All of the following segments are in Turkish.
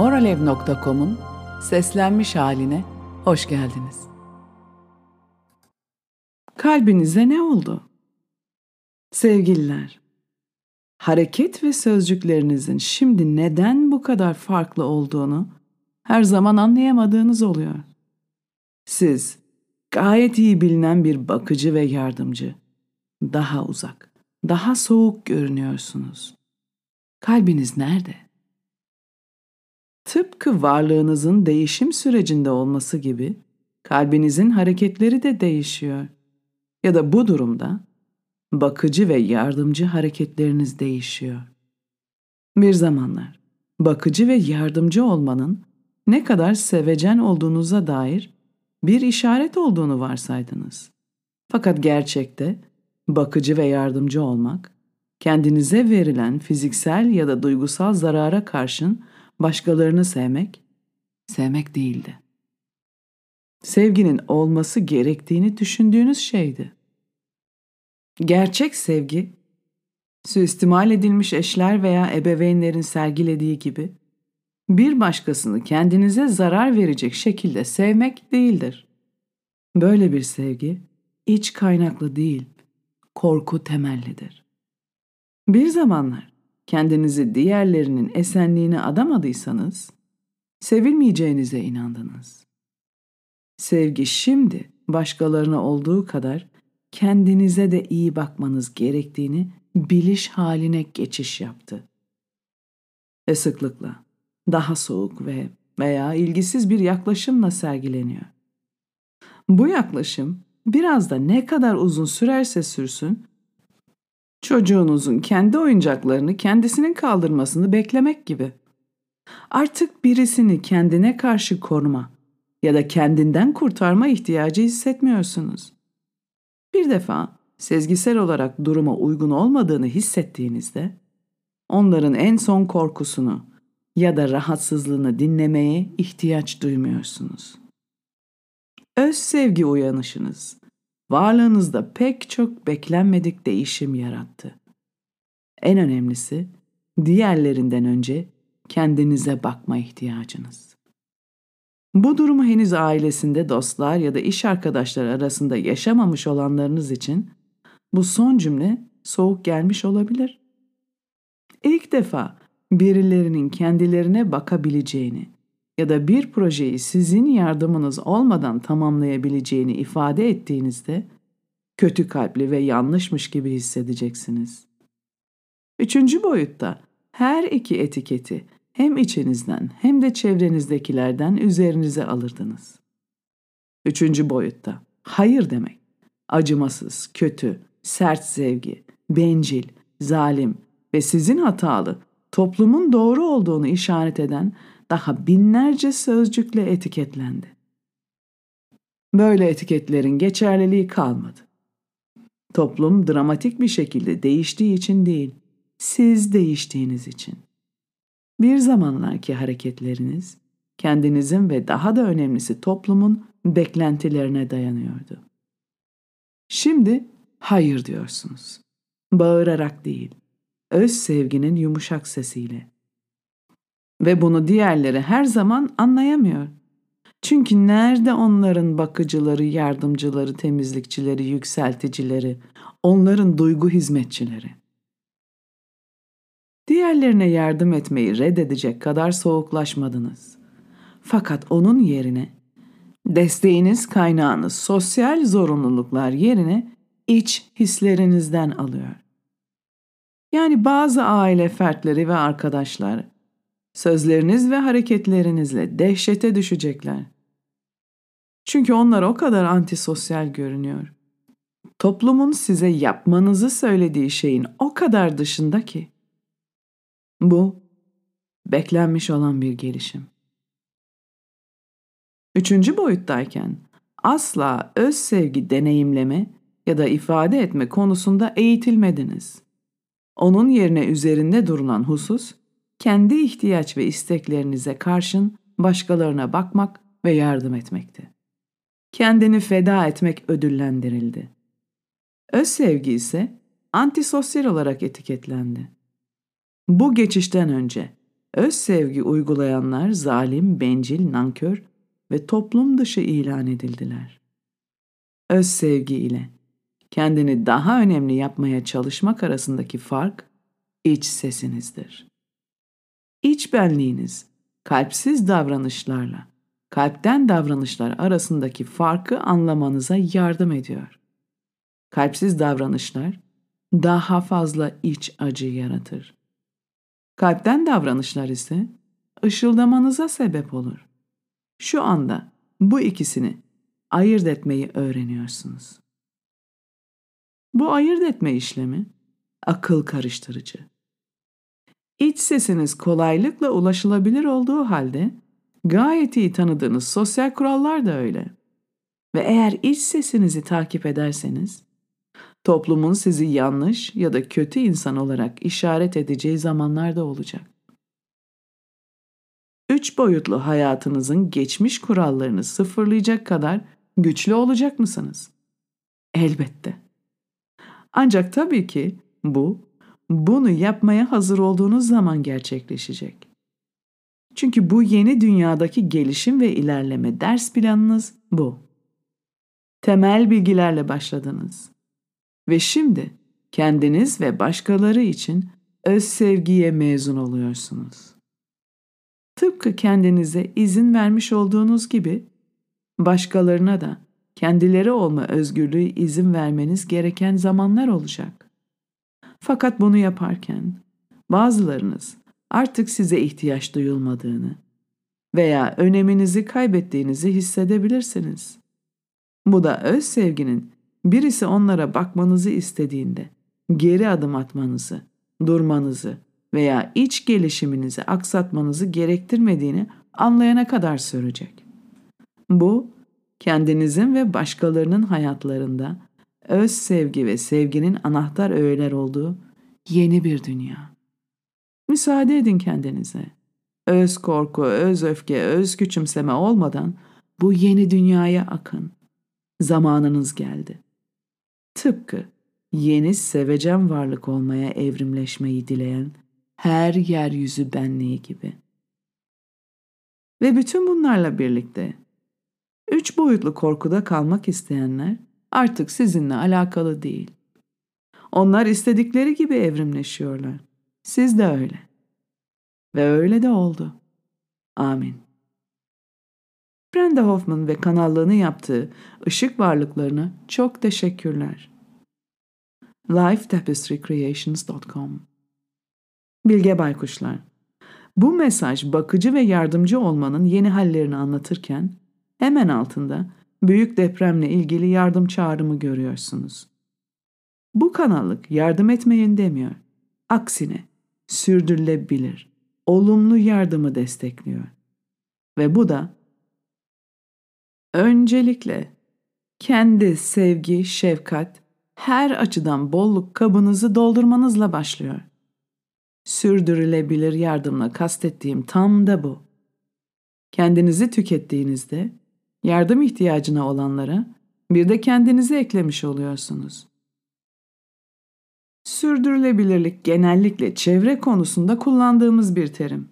Moralev.com'un seslenmiş haline hoş geldiniz. Kalbinize ne oldu? Sevgililer, hareket ve sözcüklerinizin şimdi neden bu kadar farklı olduğunu her zaman anlayamadığınız oluyor. Siz gayet iyi bilinen bir bakıcı ve yardımcı, daha uzak, daha soğuk görünüyorsunuz. Kalbiniz nerede? Tıpkı varlığınızın değişim sürecinde olması gibi kalbinizin hareketleri de değişiyor. Ya da bu durumda bakıcı ve yardımcı hareketleriniz değişiyor. Bir zamanlar bakıcı ve yardımcı olmanın ne kadar sevecen olduğunuza dair bir işaret olduğunu varsaydınız. Fakat gerçekte bakıcı ve yardımcı olmak, kendinize verilen fiziksel ya da duygusal zarara karşın başkalarını sevmek, sevmek değildi. Sevginin olması gerektiğini düşündüğünüz şeydi. Gerçek sevgi, suistimal edilmiş eşler veya ebeveynlerin sergilediği gibi, bir başkasını kendinize zarar verecek şekilde sevmek değildir. Böyle bir sevgi, iç kaynaklı değil, korku temellidir. Bir zamanlar kendinizi diğerlerinin esenliğine adamadıysanız, sevilmeyeceğinize inandınız. Sevgi şimdi başkalarına olduğu kadar kendinize de iyi bakmanız gerektiğini biliş haline geçiş yaptı. Ve sıklıkla daha soğuk ve veya ilgisiz bir yaklaşımla sergileniyor. Bu yaklaşım biraz da ne kadar uzun sürerse sürsün, çocuğunuzun kendi oyuncaklarını kendisinin kaldırmasını beklemek gibi. Artık birisini kendine karşı koruma ya da kendinden kurtarma ihtiyacı hissetmiyorsunuz. Bir defa sezgisel olarak duruma uygun olmadığını hissettiğinizde onların en son korkusunu ya da rahatsızlığını dinlemeye ihtiyaç duymuyorsunuz. Öz sevgi uyanışınız varlığınızda pek çok beklenmedik değişim yarattı. En önemlisi diğerlerinden önce kendinize bakma ihtiyacınız. Bu durumu henüz ailesinde dostlar ya da iş arkadaşları arasında yaşamamış olanlarınız için bu son cümle soğuk gelmiş olabilir. İlk defa birilerinin kendilerine bakabileceğini ya da bir projeyi sizin yardımınız olmadan tamamlayabileceğini ifade ettiğinizde kötü kalpli ve yanlışmış gibi hissedeceksiniz. Üçüncü boyutta her iki etiketi hem içinizden hem de çevrenizdekilerden üzerinize alırdınız. Üçüncü boyutta hayır demek, acımasız, kötü, sert sevgi, bencil, zalim ve sizin hatalı, toplumun doğru olduğunu işaret eden daha binlerce sözcükle etiketlendi. Böyle etiketlerin geçerliliği kalmadı. Toplum dramatik bir şekilde değiştiği için değil, siz değiştiğiniz için. Bir zamanlarki hareketleriniz kendinizin ve daha da önemlisi toplumun beklentilerine dayanıyordu. Şimdi hayır diyorsunuz. Bağırarak değil, öz sevginin yumuşak sesiyle. Ve bunu diğerleri her zaman anlayamıyor. Çünkü nerede onların bakıcıları, yardımcıları, temizlikçileri, yükselticileri, onların duygu hizmetçileri? Diğerlerine yardım etmeyi reddedecek kadar soğuklaşmadınız. Fakat onun yerine desteğiniz kaynağınız sosyal zorunluluklar yerine iç hislerinizden alıyor. Yani bazı aile fertleri ve arkadaşlar sözleriniz ve hareketlerinizle dehşete düşecekler. Çünkü onlar o kadar antisosyal görünüyor. Toplumun size yapmanızı söylediği şeyin o kadar dışında ki. Bu beklenmiş olan bir gelişim. Üçüncü boyuttayken asla öz sevgi deneyimleme ya da ifade etme konusunda eğitilmediniz. Onun yerine üzerinde durulan husus kendi ihtiyaç ve isteklerinize karşın başkalarına bakmak ve yardım etmekti. Kendini feda etmek ödüllendirildi. Öz sevgi ise antisosyal olarak etiketlendi. Bu geçişten önce öz sevgi uygulayanlar zalim, bencil, nankör ve toplum dışı ilan edildiler. Öz sevgi ile kendini daha önemli yapmaya çalışmak arasındaki fark iç sesinizdir. İç benliğiniz kalpsiz davranışlarla kalpten davranışlar arasındaki farkı anlamanıza yardım ediyor. Kalpsiz davranışlar daha fazla iç acı yaratır. Kalpten davranışlar ise ışıldamanıza sebep olur. Şu anda bu ikisini ayırt etmeyi öğreniyorsunuz. Bu ayırt etme işlemi akıl karıştırıcı. İç sesiniz kolaylıkla ulaşılabilir olduğu halde gayet iyi tanıdığınız sosyal kurallar da öyle. Ve eğer iç sesinizi takip ederseniz, toplumun sizi yanlış ya da kötü insan olarak işaret edeceği zamanlar da olacak. Üç boyutlu hayatınızın geçmiş kurallarını sıfırlayacak kadar güçlü olacak mısınız? Elbette. Ancak tabii ki bu, bunu yapmaya hazır olduğunuz zaman gerçekleşecek. Çünkü bu yeni dünyadaki gelişim ve ilerleme ders planınız bu. Temel bilgilerle başladınız. Ve şimdi kendiniz ve başkaları için öz sevgiye mezun oluyorsunuz. Tıpkı kendinize izin vermiş olduğunuz gibi başkalarına da kendileri olma özgürlüğü izin vermeniz gereken zamanlar olacak. Fakat bunu yaparken bazılarınız artık size ihtiyaç duyulmadığını veya öneminizi kaybettiğinizi hissedebilirsiniz. Bu da öz sevginin birisi onlara bakmanızı istediğinde geri adım atmanızı, durmanızı veya iç gelişiminizi aksatmanızı gerektirmediğini anlayana kadar sürecek. Bu, kendinizin ve başkalarının hayatlarında öz sevgi ve sevginin anahtar öğeler olduğu yeni bir dünya. Müsaade edin kendinize. Öz korku, öz öfke, öz küçümseme olmadan bu yeni dünyaya akın. Zamanınız geldi. Tıpkı yeni sevecen varlık olmaya evrimleşmeyi dileyen her yeryüzü benliği gibi. Ve bütün bunlarla birlikte üç boyutlu korkuda kalmak isteyenler artık sizinle alakalı değil. Onlar istedikleri gibi evrimleşiyorlar. Siz de öyle. Ve öyle de oldu. Amin. Brenda Hoffman ve kanallığını yaptığı ışık varlıklarına çok teşekkürler. lifetapestrycreations.com Bilge Baykuşlar Bu mesaj bakıcı ve yardımcı olmanın yeni hallerini anlatırken hemen altında büyük depremle ilgili yardım çağrımı görüyorsunuz. Bu kanallık yardım etmeyin demiyor. Aksine sürdürülebilir, olumlu yardımı destekliyor. Ve bu da öncelikle kendi sevgi, şefkat, her açıdan bolluk kabınızı doldurmanızla başlıyor. Sürdürülebilir yardımla kastettiğim tam da bu. Kendinizi tükettiğinizde yardım ihtiyacına olanlara bir de kendinizi eklemiş oluyorsunuz. Sürdürülebilirlik genellikle çevre konusunda kullandığımız bir terim.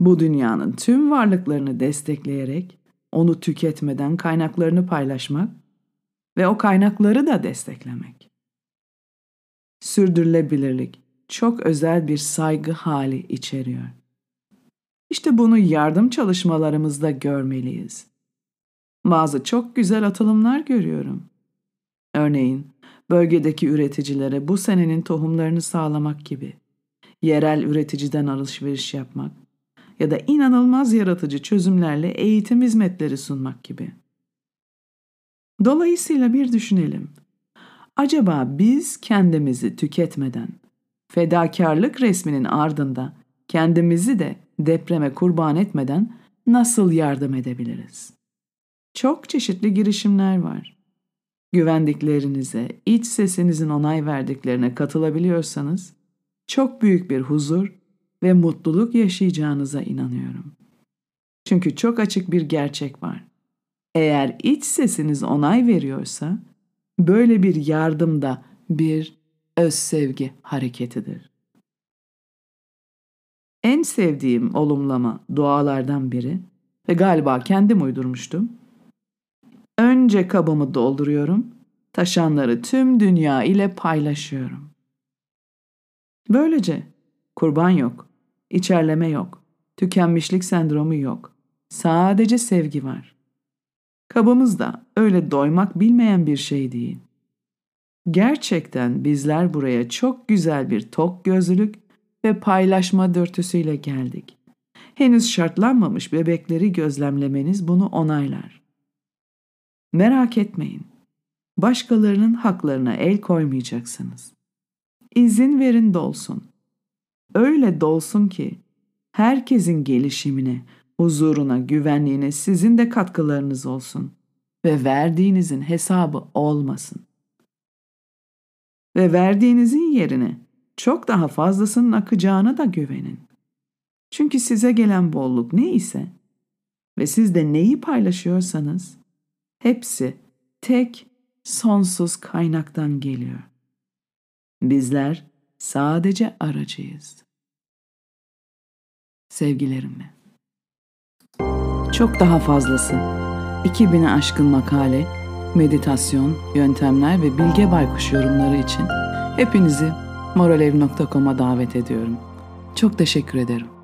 Bu dünyanın tüm varlıklarını destekleyerek onu tüketmeden kaynaklarını paylaşmak ve o kaynakları da desteklemek. Sürdürülebilirlik çok özel bir saygı hali içeriyor. İşte bunu yardım çalışmalarımızda görmeliyiz. Bazı çok güzel atılımlar görüyorum. Örneğin bölgedeki üreticilere bu senenin tohumlarını sağlamak gibi, yerel üreticiden alışveriş yapmak ya da inanılmaz yaratıcı çözümlerle eğitim hizmetleri sunmak gibi. Dolayısıyla bir düşünelim. Acaba biz kendimizi tüketmeden, fedakarlık resminin ardında kendimizi de depreme kurban etmeden nasıl yardım edebiliriz? Çok çeşitli girişimler var güvendiklerinize, iç sesinizin onay verdiklerine katılabiliyorsanız çok büyük bir huzur ve mutluluk yaşayacağınıza inanıyorum. Çünkü çok açık bir gerçek var. Eğer iç sesiniz onay veriyorsa böyle bir yardım da bir öz sevgi hareketidir. en sevdiğim olumlama dualardan biri ve galiba kendim uydurmuştum. Önce kabımı dolduruyorum, taşanları tüm dünya ile paylaşıyorum. Böylece kurban yok, içerleme yok, tükenmişlik sendromu yok. Sadece sevgi var. Kabımız da öyle doymak bilmeyen bir şey değil. Gerçekten bizler buraya çok güzel bir tok gözlülük ve paylaşma dürtüsüyle geldik. Henüz şartlanmamış bebekleri gözlemlemeniz bunu onaylar. Merak etmeyin. Başkalarının haklarına el koymayacaksınız. İzin verin dolsun. Öyle dolsun ki herkesin gelişimine, huzuruna, güvenliğine sizin de katkılarınız olsun ve verdiğinizin hesabı olmasın. Ve verdiğinizin yerine çok daha fazlasının akacağına da güvenin. Çünkü size gelen bolluk ne ise ve siz de neyi paylaşıyorsanız hepsi tek sonsuz kaynaktan geliyor. Bizler sadece aracıyız. Sevgilerimle. Çok daha fazlası. 2000'e aşkın makale, meditasyon, yöntemler ve Bilge Baykuş yorumları için hepinizi moralev.com'a davet ediyorum. Çok teşekkür ederim.